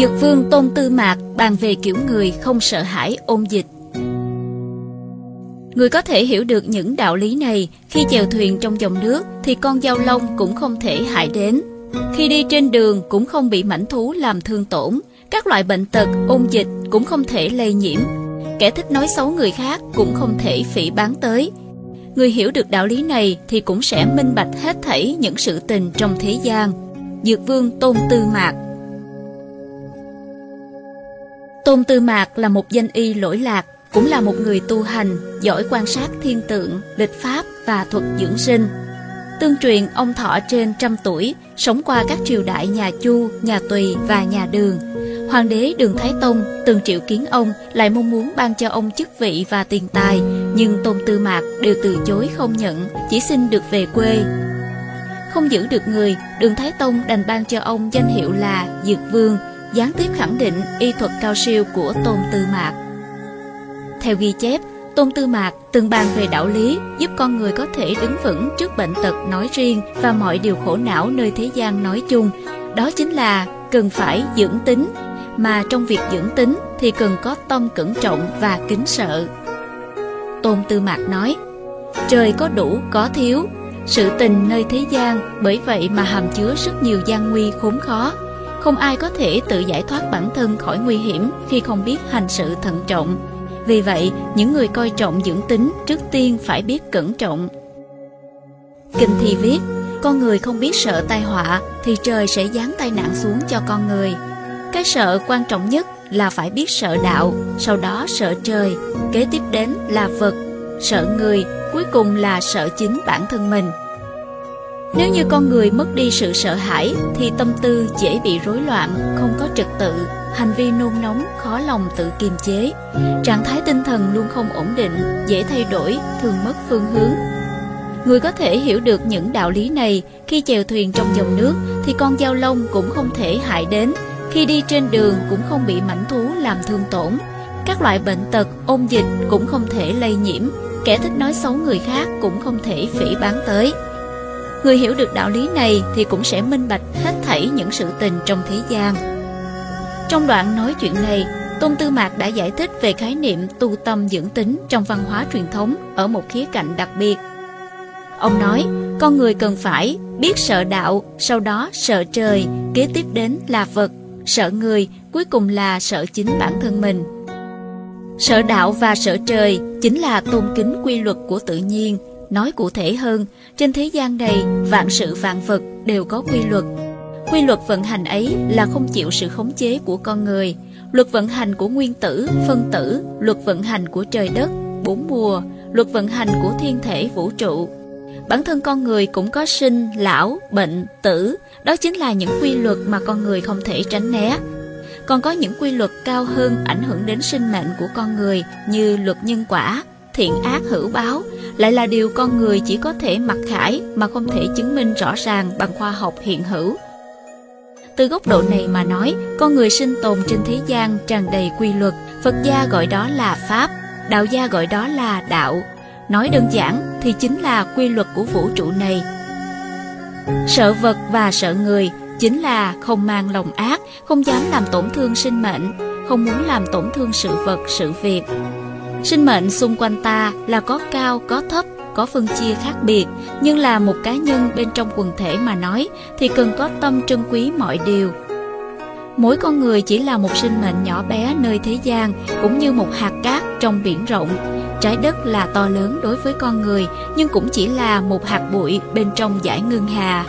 Dược vương Tôn Tư Mạc bàn về kiểu người không sợ hãi ôn dịch. Người có thể hiểu được những đạo lý này khi chèo thuyền trong dòng nước thì con dao lông cũng không thể hại đến. Khi đi trên đường cũng không bị mảnh thú làm thương tổn. Các loại bệnh tật, ôn dịch cũng không thể lây nhiễm. Kẻ thích nói xấu người khác cũng không thể phỉ bán tới. Người hiểu được đạo lý này thì cũng sẽ minh bạch hết thảy những sự tình trong thế gian. Dược vương Tôn Tư Mạc Tôn Tư Mạc là một danh y lỗi lạc, cũng là một người tu hành, giỏi quan sát thiên tượng, lịch pháp và thuật dưỡng sinh. Tương truyền ông thọ trên trăm tuổi, sống qua các triều đại nhà Chu, nhà Tùy và nhà Đường. Hoàng đế Đường Thái Tông từng triệu kiến ông lại mong muốn ban cho ông chức vị và tiền tài, nhưng Tôn Tư Mạc đều từ chối không nhận, chỉ xin được về quê. Không giữ được người, Đường Thái Tông đành ban cho ông danh hiệu là Dược Vương, gián tiếp khẳng định y thuật cao siêu của Tôn Tư Mạc. Theo ghi chép, Tôn Tư Mạc từng bàn về đạo lý giúp con người có thể đứng vững trước bệnh tật nói riêng và mọi điều khổ não nơi thế gian nói chung. Đó chính là cần phải dưỡng tính, mà trong việc dưỡng tính thì cần có tâm cẩn trọng và kính sợ. Tôn Tư Mạc nói, trời có đủ có thiếu, sự tình nơi thế gian bởi vậy mà hàm chứa rất nhiều gian nguy khốn khó. Không ai có thể tự giải thoát bản thân khỏi nguy hiểm khi không biết hành sự thận trọng. Vì vậy, những người coi trọng dưỡng tính trước tiên phải biết cẩn trọng. Kinh thi viết, con người không biết sợ tai họa thì trời sẽ giáng tai nạn xuống cho con người. Cái sợ quan trọng nhất là phải biết sợ đạo, sau đó sợ trời, kế tiếp đến là vật, sợ người, cuối cùng là sợ chính bản thân mình. Nếu như con người mất đi sự sợ hãi thì tâm tư dễ bị rối loạn, không có trật tự, hành vi nôn nóng, khó lòng tự kiềm chế. Trạng thái tinh thần luôn không ổn định, dễ thay đổi, thường mất phương hướng. Người có thể hiểu được những đạo lý này khi chèo thuyền trong dòng nước thì con dao lông cũng không thể hại đến. Khi đi trên đường cũng không bị mảnh thú làm thương tổn. Các loại bệnh tật, ôn dịch cũng không thể lây nhiễm. Kẻ thích nói xấu người khác cũng không thể phỉ bán tới. Người hiểu được đạo lý này thì cũng sẽ minh bạch hết thảy những sự tình trong thế gian. Trong đoạn nói chuyện này, Tôn Tư Mạc đã giải thích về khái niệm tu tâm dưỡng tính trong văn hóa truyền thống ở một khía cạnh đặc biệt. Ông nói, con người cần phải biết sợ đạo, sau đó sợ trời, kế tiếp đến là vật, sợ người, cuối cùng là sợ chính bản thân mình. Sợ đạo và sợ trời chính là tôn kính quy luật của tự nhiên, Nói cụ thể hơn, trên thế gian này, vạn sự vạn vật đều có quy luật. Quy luật vận hành ấy là không chịu sự khống chế của con người. Luật vận hành của nguyên tử, phân tử, luật vận hành của trời đất, bốn mùa, luật vận hành của thiên thể vũ trụ. Bản thân con người cũng có sinh, lão, bệnh, tử, đó chính là những quy luật mà con người không thể tránh né. Còn có những quy luật cao hơn ảnh hưởng đến sinh mệnh của con người như luật nhân quả, thiện ác hữu báo, lại là điều con người chỉ có thể mặc khải mà không thể chứng minh rõ ràng bằng khoa học hiện hữu. Từ góc độ này mà nói, con người sinh tồn trên thế gian tràn đầy quy luật, Phật gia gọi đó là Pháp, Đạo gia gọi đó là Đạo. Nói đơn giản thì chính là quy luật của vũ trụ này. Sợ vật và sợ người chính là không mang lòng ác, không dám làm tổn thương sinh mệnh, không muốn làm tổn thương sự vật, sự việc. Sinh mệnh xung quanh ta là có cao, có thấp, có phân chia khác biệt, nhưng là một cá nhân bên trong quần thể mà nói thì cần có tâm trân quý mọi điều. Mỗi con người chỉ là một sinh mệnh nhỏ bé nơi thế gian, cũng như một hạt cát trong biển rộng. Trái đất là to lớn đối với con người, nhưng cũng chỉ là một hạt bụi bên trong giải ngân hà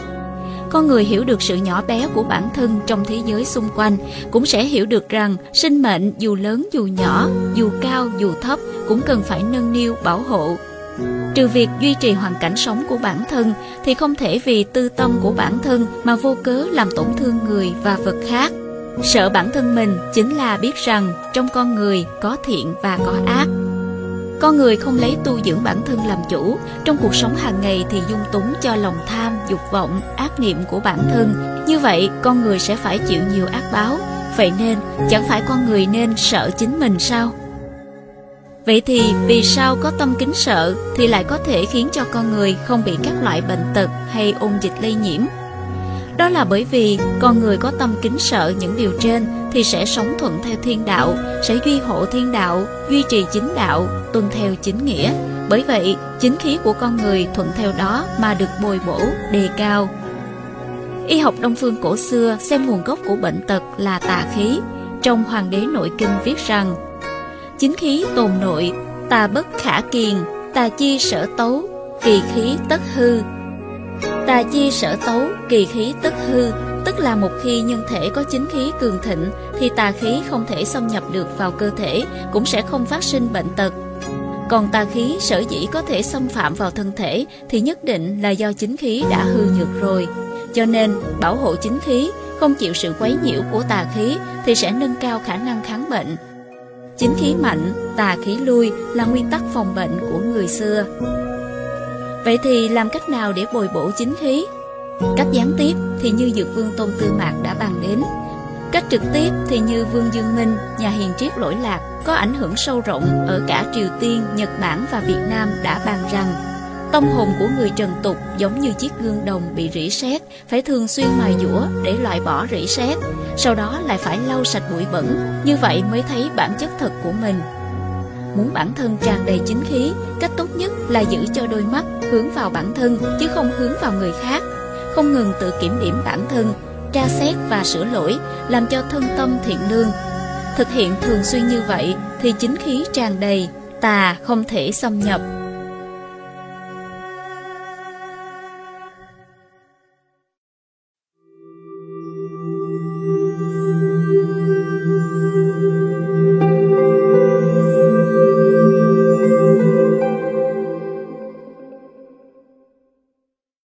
con người hiểu được sự nhỏ bé của bản thân trong thế giới xung quanh, cũng sẽ hiểu được rằng sinh mệnh dù lớn dù nhỏ, dù cao dù thấp cũng cần phải nâng niu, bảo hộ. Trừ việc duy trì hoàn cảnh sống của bản thân thì không thể vì tư tâm của bản thân mà vô cớ làm tổn thương người và vật khác. Sợ bản thân mình chính là biết rằng trong con người có thiện và có ác con người không lấy tu dưỡng bản thân làm chủ, trong cuộc sống hàng ngày thì dung túng cho lòng tham, dục vọng, ác niệm của bản thân. Như vậy, con người sẽ phải chịu nhiều ác báo. Vậy nên, chẳng phải con người nên sợ chính mình sao? Vậy thì vì sao có tâm kính sợ thì lại có thể khiến cho con người không bị các loại bệnh tật hay ôn dịch lây nhiễm? Đó là bởi vì con người có tâm kính sợ những điều trên thì sẽ sống thuận theo thiên đạo, sẽ duy hộ thiên đạo, duy trì chính đạo, tuân theo chính nghĩa. Bởi vậy, chính khí của con người thuận theo đó mà được bồi bổ, đề cao. Y học Đông phương cổ xưa xem nguồn gốc của bệnh tật là tà khí. Trong Hoàng đế nội kinh viết rằng Chính khí tồn nội, tà bất khả kiền, tà chi sở tấu, kỳ khí tất hư. Tà chi sở tấu, kỳ khí tất hư, tức là một khi nhân thể có chính khí cường thịnh thì tà khí không thể xâm nhập được vào cơ thể, cũng sẽ không phát sinh bệnh tật. Còn tà khí sở dĩ có thể xâm phạm vào thân thể thì nhất định là do chính khí đã hư nhược rồi. Cho nên, bảo hộ chính khí, không chịu sự quấy nhiễu của tà khí thì sẽ nâng cao khả năng kháng bệnh. Chính khí mạnh, tà khí lui là nguyên tắc phòng bệnh của người xưa. Vậy thì làm cách nào để bồi bổ chính khí? Cách gián tiếp thì như Dược Vương Tôn Tư Mạc đã bàn đến. Cách trực tiếp thì như Vương Dương Minh, nhà hiền triết lỗi lạc, có ảnh hưởng sâu rộng ở cả Triều Tiên, Nhật Bản và Việt Nam đã bàn rằng Tâm hồn của người trần tục giống như chiếc gương đồng bị rỉ sét, phải thường xuyên mài dũa để loại bỏ rỉ sét, sau đó lại phải lau sạch bụi bẩn, như vậy mới thấy bản chất thật của mình. Muốn bản thân tràn đầy chính khí, cách tốt nhất là giữ cho đôi mắt hướng vào bản thân chứ không hướng vào người khác. Không ngừng tự kiểm điểm bản thân, tra xét và sửa lỗi, làm cho thân tâm thiện lương. Thực hiện thường xuyên như vậy thì chính khí tràn đầy, tà không thể xâm nhập,